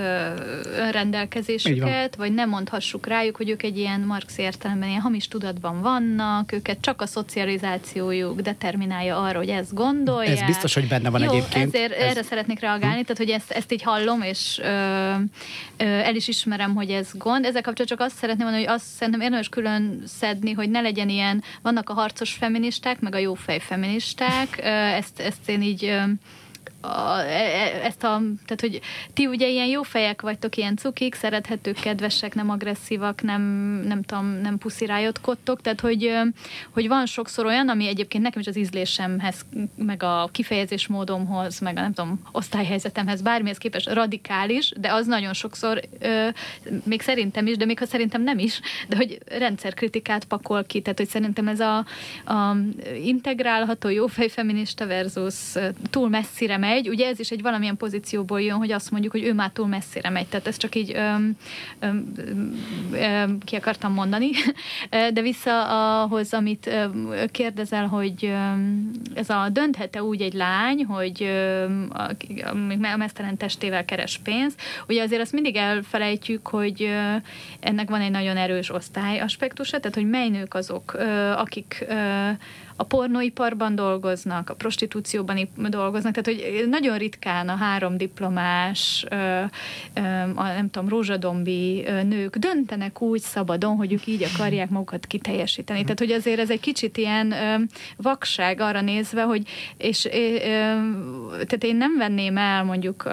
önrendelkezésüket, vagy ne mondhassuk rájuk, hogy ők egy ilyen marx értelemben ilyen hamis tudatban vannak, őket csak a szocializációjuk determinálja arra, hogy ezt gondolják. Ez biztos, hogy benne van Jó, egyébként. ezért ez... erre szeretnék reagálni, hm. tehát hogy ezt, ezt így hallom, és ö, ö, el is ismerem, hogy ez gond. Ezzel kapcsolatban csak azt szeretném mondani, hogy azt szerintem érdemes külön szedni, hogy ne legyen ilyen, vannak a harcos feministák, meg a jófej feministák, ezt, ezt én így a, e, e, ezt a, tehát hogy ti ugye ilyen jó fejek vagytok, ilyen cukik, szerethetők, kedvesek, nem agresszívak, nem, nem tudom, nem puszirájotkodtok, tehát hogy, hogy van sokszor olyan, ami egyébként nekem is az ízlésemhez, meg a kifejezés módomhoz, meg a nem tudom, osztályhelyzetemhez, bármihez képest radikális, de az nagyon sokszor, még szerintem is, de még ha szerintem nem is, de hogy rendszerkritikát pakol ki, tehát hogy szerintem ez a, a integrálható jófej feminista versus túl messzire megy, megy, ugye ez is egy valamilyen pozícióból jön, hogy azt mondjuk, hogy ő már túl messzire megy, tehát ezt csak így öm, öm, öm, ki akartam mondani, de vissza ahhoz, amit kérdezel, hogy ez a dönthet-e úgy egy lány, hogy a, mesztelen testével keres pénzt, ugye azért azt mindig elfelejtjük, hogy ennek van egy nagyon erős osztály aspektusa, tehát hogy mely nők azok, akik a pornóiparban dolgoznak, a prostitúcióban dolgoznak, tehát hogy nagyon ritkán a három diplomás, a nem tudom, rózsadombi nők döntenek úgy szabadon, hogy ők így akarják magukat kiteljesíteni. Tehát, hogy azért ez egy kicsit ilyen vakság arra nézve, hogy és tehát én nem venném el mondjuk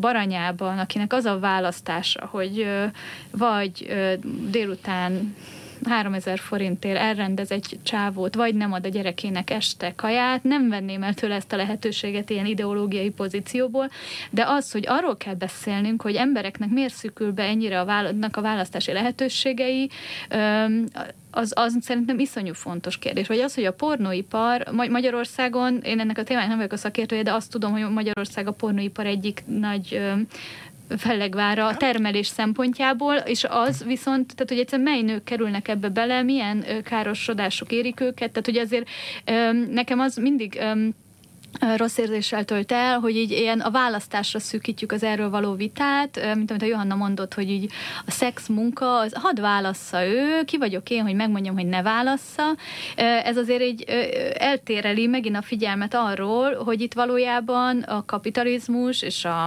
Baranyában, akinek az a választása, hogy vagy délután 3000 forintért elrendez egy csávót, vagy nem ad a gyerekének este kaját, nem venném el tőle ezt a lehetőséget ilyen ideológiai pozícióból, de az, hogy arról kell beszélnünk, hogy embereknek miért szükül be ennyire a, vála- a választási lehetőségei, az, az szerintem iszonyú fontos kérdés. Vagy az, hogy a pornóipar Magyarországon, én ennek a témának nem vagyok a szakértője, de azt tudom, hogy Magyarország a pornóipar egyik nagy fellegvára a termelés szempontjából, és az viszont, tehát hogy egyszerűen mely nők kerülnek ebbe bele, milyen károsodások érik őket, tehát hogy azért nekem az mindig rossz érzéssel tölt el, hogy így ilyen a választásra szűkítjük az erről való vitát, mint amit a Johanna mondott, hogy így a szex munka, az hadd válassza ő, ki vagyok én, hogy megmondjam, hogy ne válassza. Ez azért egy eltéreli megint a figyelmet arról, hogy itt valójában a kapitalizmus és a,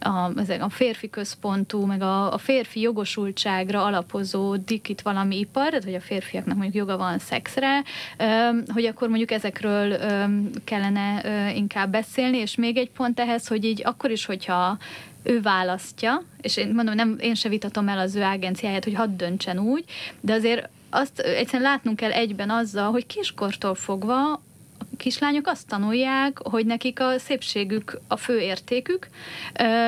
a, a férfi központú, meg a, a férfi jogosultságra alapozódik itt valami ipar, tehát hogy a férfiaknak mondjuk joga van szexre, hogy akkor mondjuk ezekről kellene inkább beszélni, és még egy pont ehhez, hogy így akkor is, hogyha ő választja, és én mondom, nem, én se vitatom el az ő agenciáját, hogy hadd döntsen úgy, de azért azt egyszerűen látnunk kell egyben azzal, hogy kiskortól fogva kislányok azt tanulják, hogy nekik a szépségük a fő értékük,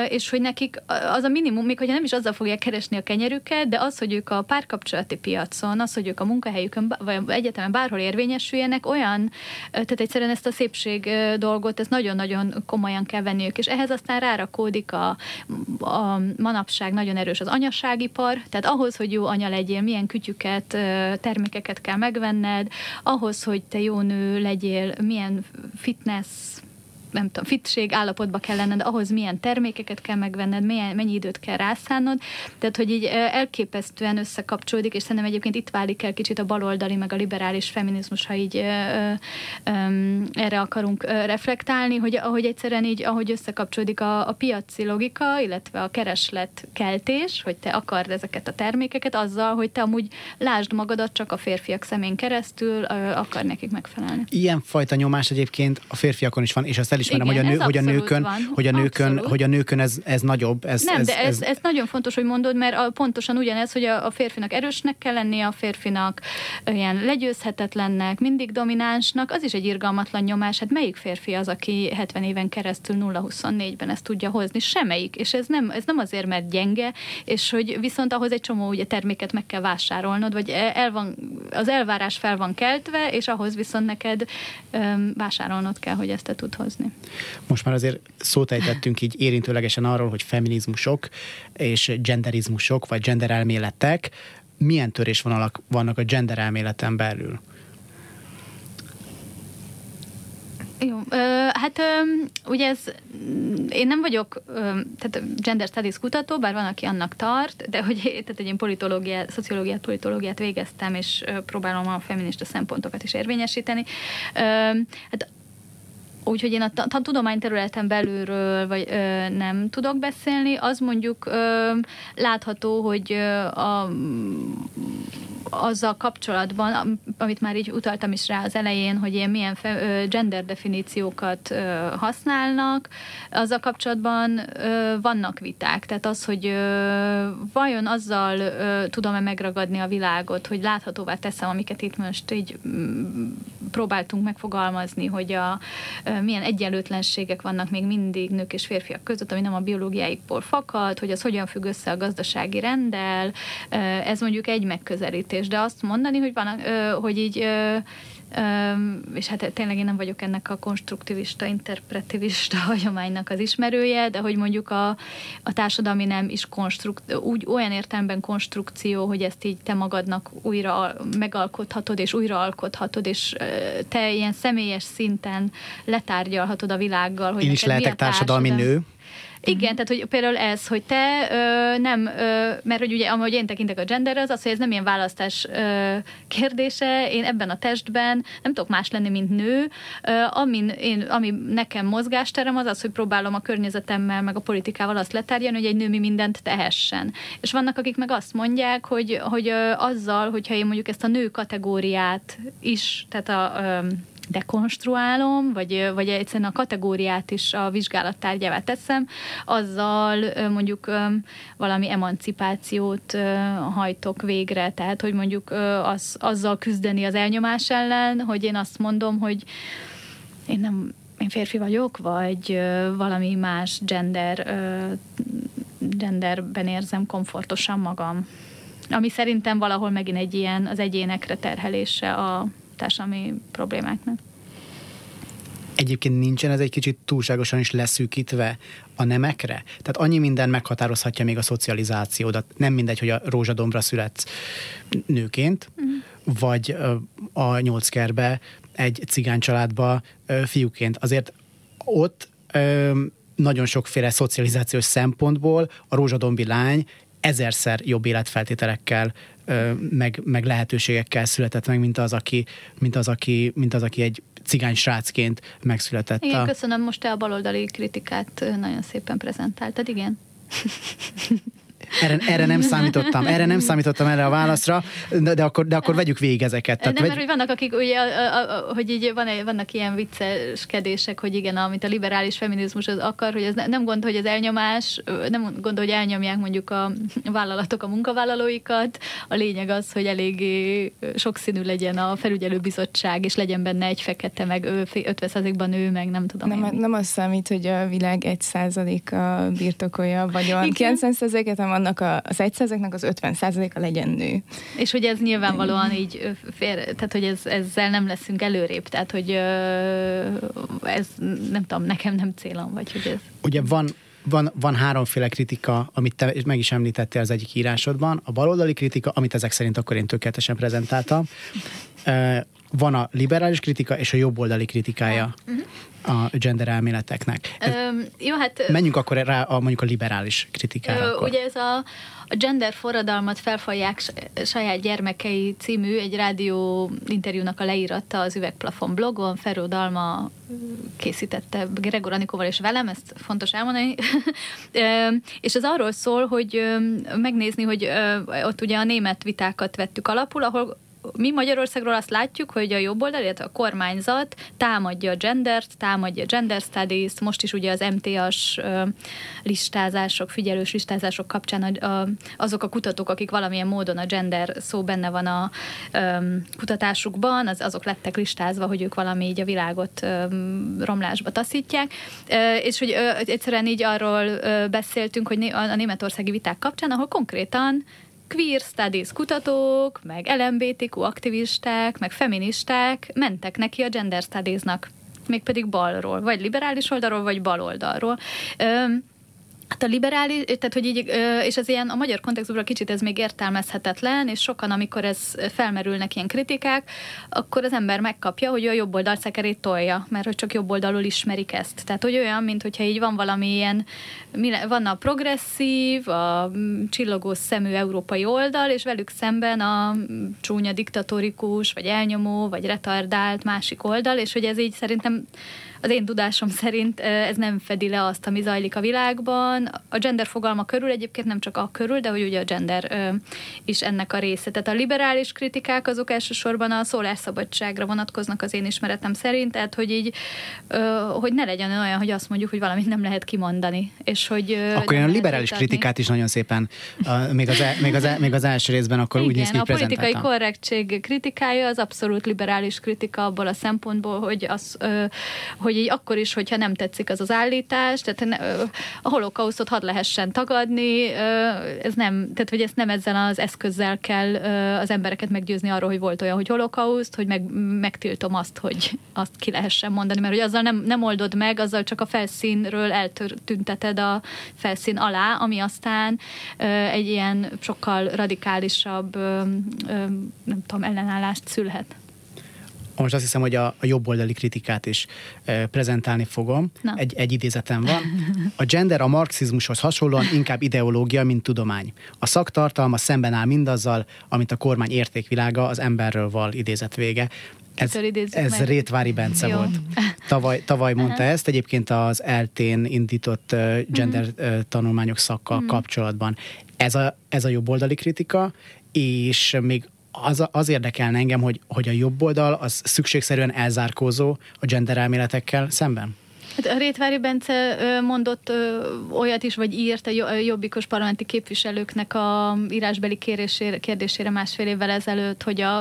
és hogy nekik az a minimum, még hogyha nem is azzal fogják keresni a kenyerüket, de az, hogy ők a párkapcsolati piacon, az, hogy ők a munkahelyükön, vagy egyetemen bárhol érvényesüljenek, olyan, tehát egyszerűen ezt a szépség dolgot, ezt nagyon-nagyon komolyan kell venniük, és ehhez aztán rárakódik a, a manapság nagyon erős az anyaságipar, tehát ahhoz, hogy jó anya legyél, milyen kütyüket, termékeket kell megvenned, ahhoz, hogy te jó nő legyél, milyen fitness nem tudom, fitség állapotba kell lenned, ahhoz milyen termékeket kell megvenned, milyen, mennyi időt kell rászánnod. Tehát, hogy így elképesztően összekapcsolódik, és szerintem egyébként itt válik el kicsit a baloldali, meg a liberális feminizmus, ha így ö, ö, erre akarunk reflektálni, hogy ahogy egyszerűen így, ahogy összekapcsolódik a, a piaci logika, illetve a kereslet keltés, hogy te akard ezeket a termékeket, azzal, hogy te amúgy lásd magadat csak a férfiak szemén keresztül, ö, akar nekik megfelelni. Ilyen fajta nyomás egyébként a férfiakon is van, és ezt el elismerem, Igen, hogy, a nő, hogy a nőkön, van. hogy a nőkön, hogy a nőkön ez, ez nagyobb. Ez, Nem, ez, de ez, ez, ez, nagyon fontos, hogy mondod, mert a, pontosan ugyanez, hogy a, a férfinak erősnek kell lennie, a férfinak ilyen legyőzhetetlennek, mindig dominánsnak, az is egy irgalmatlan nyomás. Hát melyik férfi az, aki 70 éven keresztül 0-24-ben ezt tudja hozni? Semmelyik. És ez nem, ez nem azért, mert gyenge, és hogy viszont ahhoz egy csomó ugye terméket meg kell vásárolnod, vagy el van, az elvárás fel van keltve, és ahhoz viszont neked öm, vásárolnod kell, hogy ezt te tud hozni. Most már azért szót ejtettünk így érintőlegesen arról, hogy feminizmusok és genderizmusok, vagy genderelméletek, milyen törésvonalak vannak a genderelméleten belül? Jó, hát ugye ez, én nem vagyok tehát gender studies kutató, bár van, aki annak tart, de hogy tehát egy én politológiát, szociológiát, politológiát végeztem, és próbálom a feminista szempontokat is érvényesíteni. Hát Úgyhogy én a, a tudományterületen belülről vagy, ö, nem tudok beszélni. Az mondjuk ö, látható, hogy ö, a, azzal kapcsolatban, amit már így utaltam is rá az elején, hogy ilyen milyen fe, gender definíciókat használnak, azzal kapcsolatban vannak viták. Tehát az, hogy vajon azzal tudom-e megragadni a világot, hogy láthatóvá teszem, amiket itt most így próbáltunk megfogalmazni, hogy a milyen egyenlőtlenségek vannak még mindig nők és férfiak között, ami nem a biológiáikból fakad, hogy az hogyan függ össze a gazdasági rendel, ez mondjuk egy megközelítés, de azt mondani, hogy van, hogy így és hát tényleg én nem vagyok ennek a konstruktivista, interpretivista hagyománynak az ismerője, de hogy mondjuk a, a társadalmi nem is konstrukt, úgy olyan értelemben konstrukció, hogy ezt így te magadnak újra megalkothatod, és újraalkothatod, és te ilyen személyes szinten letárgyalhatod a világgal. Hogy én is lehetek társadalmi nő. Igen, tehát hogy például ez, hogy te ö, nem, ö, mert hogy ugye, ahogy én tekintek a genderre, az az, hogy ez nem ilyen választás ö, kérdése, én ebben a testben nem tudok más lenni, mint nő, ö, amin én, ami nekem mozgásterem az az, hogy próbálom a környezetemmel, meg a politikával azt letárjani, hogy egy nő mi mindent tehessen. És vannak, akik meg azt mondják, hogy, hogy ö, azzal, hogyha én mondjuk ezt a nő kategóriát is, tehát a ö, dekonstruálom, vagy, vagy egyszerűen a kategóriát is a vizsgálattárgyává teszem, azzal mondjuk valami emancipációt hajtok végre, tehát hogy mondjuk az, azzal küzdeni az elnyomás ellen, hogy én azt mondom, hogy én nem én férfi vagyok, vagy valami más gender genderben érzem komfortosan magam. Ami szerintem valahol megint egy ilyen az egyénekre terhelése a társadalmi problémáknak. Egyébként nincsen ez egy kicsit túlságosan is leszűkítve a nemekre? Tehát annyi minden meghatározhatja még a szocializációdat. Nem mindegy, hogy a rózsadombra születsz nőként, mm. vagy a nyolckerbe egy cigány családba fiúként. Azért ott nagyon sokféle szocializációs szempontból a rózsadombi lány ezerszer jobb életfeltételekkel meg, meg lehetőségekkel született meg, mint az, aki, mint az, aki, mint az, aki egy cigány srácként megszületett. Igen, a... köszönöm, most te a baloldali kritikát nagyon szépen prezentáltad, igen. Erre, erre nem számítottam, erre nem számítottam erre a válaszra, de, de, akkor, de akkor vegyük végig ezeket. Tehát nem, vegy, mert hogy vannak, akik ugye, a, a, a, hogy így van, vannak ilyen vicceskedések, hogy igen, amit a liberális feminizmus az akar, hogy ez ne, nem gond, hogy az elnyomás, nem gond, hogy elnyomják mondjuk a vállalatok a munkavállalóikat. A lényeg az, hogy eléggé sokszínű legyen a felügyelőbizottság, és legyen benne egy fekete, meg ő, 50%-ban nő, meg nem tudom Nem, én. nem az számít, hogy a világ 1%-a birtokolja a vagyon. Igen. 90%-et, hanem annak a, az 1%-nak az 50%-a legyen nő. És hogy ez nyilvánvalóan így fér, tehát hogy ez, ezzel nem leszünk előrébb, tehát hogy ez nem tudom, nekem nem célom, vagy hogy ez ugye van, van, van háromféle kritika, amit te meg is említettél az egyik írásodban. A baloldali kritika, amit ezek szerint akkor én tökéletesen prezentáltam. Van a liberális kritika és a jobboldali kritikája a gender elméleteknek. Ez- jó, hát Menjünk akkor rá a, mondjuk a liberális kritikára. Ö, akkor. Ugye ez a, a gender forradalmat felfalják saját gyermekei című egy rádió interjúnak a leírata az Üvegplafon blogon, Feró Dalma készítette Gregor Anikóval és velem, ezt fontos elmondani. És ez arról szól, hogy megnézni, hogy ott ugye a német vitákat vettük alapul, ahol mi Magyarországról azt látjuk, hogy a jobb oldal, illetve a kormányzat támadja a gendert, támadja a gender studies, most is ugye az MTA-s listázások, figyelős listázások kapcsán azok a kutatók, akik valamilyen módon a gender szó benne van a kutatásukban, az, azok lettek listázva, hogy ők valami így a világot romlásba taszítják, és hogy ö, egyszerűen így arról ö, beszéltünk, hogy a, a németországi viták kapcsán, ahol konkrétan queer studies kutatók, meg LMBTQ aktivisták, meg feministák mentek neki a gender studiesnak, mégpedig balról, vagy liberális oldalról, vagy bal oldalról. Öm, Hát a liberális, tehát hogy így, és ez ilyen a magyar kontextusban kicsit ez még értelmezhetetlen, és sokan, amikor ez felmerülnek ilyen kritikák, akkor az ember megkapja, hogy a jobb oldal szekerét tolja, mert hogy csak jobb oldalról ismerik ezt. Tehát, hogy olyan, mint hogyha így van valami ilyen, van a progresszív, a csillogó szemű európai oldal, és velük szemben a csúnya diktatórikus, vagy elnyomó, vagy retardált másik oldal, és hogy ez így szerintem az én tudásom szerint ez nem fedi le azt, ami zajlik a világban. A gender fogalma körül egyébként nem csak a körül, de hogy ugye a gender is ennek a része. Tehát a liberális kritikák azok elsősorban a szólásszabadságra vonatkoznak az én ismeretem szerint, tehát hogy így, hogy ne legyen olyan, hogy azt mondjuk, hogy valamit nem lehet kimondani. És hogy, Akkor olyan lehet liberális vitatni. kritikát is nagyon szépen, uh, még, az, el- még, az, el- még az első részben akkor úgy néz ki, Igen, a politikai korrektség kritikája az abszolút liberális kritika abból a szempontból, hogy, az, hogy így akkor is, hogyha nem tetszik az az állítás, tehát a holokausztot hadd lehessen tagadni, ez nem, tehát hogy ezt nem ezzel az eszközzel kell az embereket meggyőzni arról, hogy volt olyan, hogy holokauszt, hogy meg, megtiltom azt, hogy azt ki lehessen mondani, mert hogy azzal nem, nem oldod meg, azzal csak a felszínről eltünteted a felszín alá, ami aztán egy ilyen sokkal radikálisabb, nem tudom, ellenállást szülhet. Most azt hiszem, hogy a, a jobboldali kritikát is e, prezentálni fogom. Na. Egy, egy idézetem van. A gender a marxizmushoz hasonlóan inkább ideológia, mint tudomány. A szaktartalma szemben áll mindazzal, amit a kormány értékvilága az emberről val idézet vége. Ez, ez meg? Rétvári Bence Jó. volt. Tavaly, tavaly mondta ezt, egyébként az eltén indított uh, gender uh, tanulmányok szakkal kapcsolatban. Ez a, ez a jobboldali kritika, és még az, az érdekelne engem, hogy, hogy a jobb oldal az szükségszerűen elzárkózó a gender elméletekkel szemben? Hát a Rétvári Bence mondott olyat is, vagy írt a jobbikos parlamenti képviselőknek a írásbeli kérésére, kérdésére másfél évvel ezelőtt, hogy a,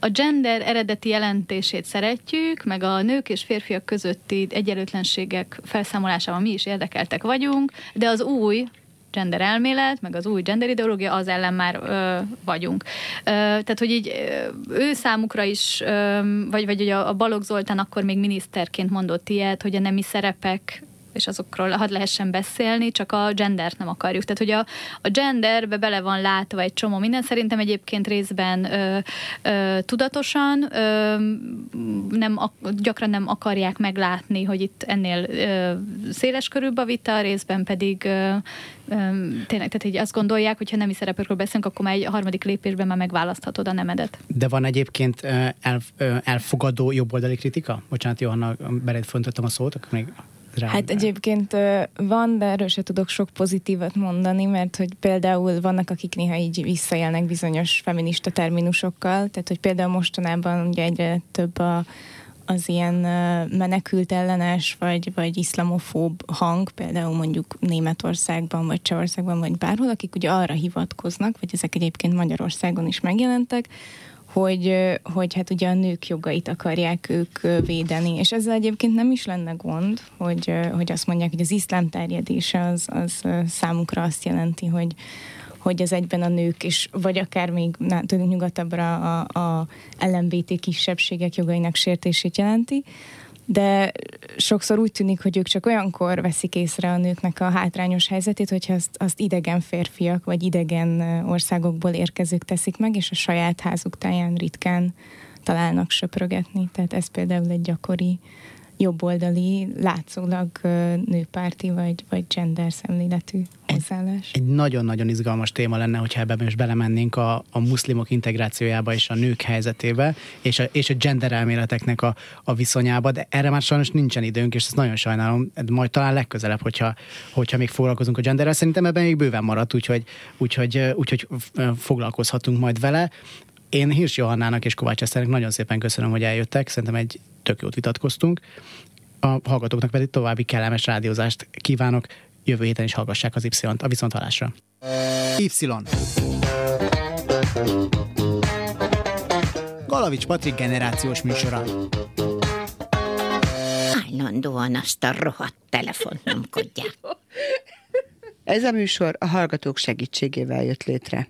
a gender eredeti jelentését szeretjük, meg a nők és férfiak közötti egyenlőtlenségek felszámolásában mi is érdekeltek vagyunk, de az új gender elmélet, meg az új gender ideológia, az ellen már ö, vagyunk. Ö, tehát, hogy így ő számukra is, ö, vagy, vagy ugye a Balogh Zoltán akkor még miniszterként mondott ilyet, hogy a nemi szerepek és azokról hadd lehessen beszélni, csak a gendert nem akarjuk. Tehát, hogy a, a genderbe bele van látva egy csomó minden, szerintem egyébként részben ö, ö, tudatosan, ö, nem, ak- gyakran nem akarják meglátni, hogy itt ennél ö, széles körülbb a vita, részben pedig ö, ö, tényleg, tehát így azt gondolják, hogy ha nemi szerepekről beszélünk, akkor már egy harmadik lépésben már megválaszthatod a nemedet. De van egyébként el, elfogadó jobboldali kritika? Bocsánat, Johanna, bered a szót, akkor még rá. Hát egyébként van, de erről se tudok sok pozitívat mondani, mert hogy például vannak, akik néha így visszaélnek bizonyos feminista terminusokkal, tehát hogy például mostanában ugye egyre több a, az ilyen menekült ellenes, vagy, vagy iszlamofób hang, például mondjuk Németországban, vagy Csehországban, vagy bárhol, akik ugye arra hivatkoznak, vagy ezek egyébként Magyarországon is megjelentek, hogy, hogy hát ugye a nők jogait akarják ők védeni. És ezzel egyébként nem is lenne gond, hogy, hogy azt mondják, hogy az iszlám terjedése az, az számukra azt jelenti, hogy, hogy ez egyben a nők, és vagy akár még tudunk nyugatabbra a, a LMBT kisebbségek jogainak sértését jelenti, de sokszor úgy tűnik, hogy ők csak olyankor veszik észre a nőknek a hátrányos helyzetét, hogyha azt, azt idegen férfiak vagy idegen országokból érkezők teszik meg, és a saját házuk táján ritkán találnak söprögetni. Tehát ez például egy gyakori jobboldali, látszólag nőpárti vagy, vagy gender szemléletű hozzáállás. Egy, egy nagyon-nagyon izgalmas téma lenne, hogyha ebben most belemennénk a, a muszlimok integrációjába és a nők helyzetébe, és a, és a gender elméleteknek a, a viszonyába, de erre már sajnos nincsen időnk, és ezt nagyon sajnálom, majd talán legközelebb, hogyha, hogyha még foglalkozunk a genderrel. Szerintem ebben még bőven maradt, úgyhogy, úgyhogy, úgyhogy foglalkozhatunk majd vele. Én Hirs Johannának és Kovács Eszternek nagyon szépen köszönöm, hogy eljöttek. Szerintem egy tök jót vitatkoztunk. A hallgatóknak pedig további kellemes rádiózást kívánok. Jövő héten is hallgassák az Y-t a viszontalásra. Y. Galavics Patrik generációs műsora. Állandóan azt a rohadt telefont nyomkodják. Ez a műsor a hallgatók segítségével jött létre.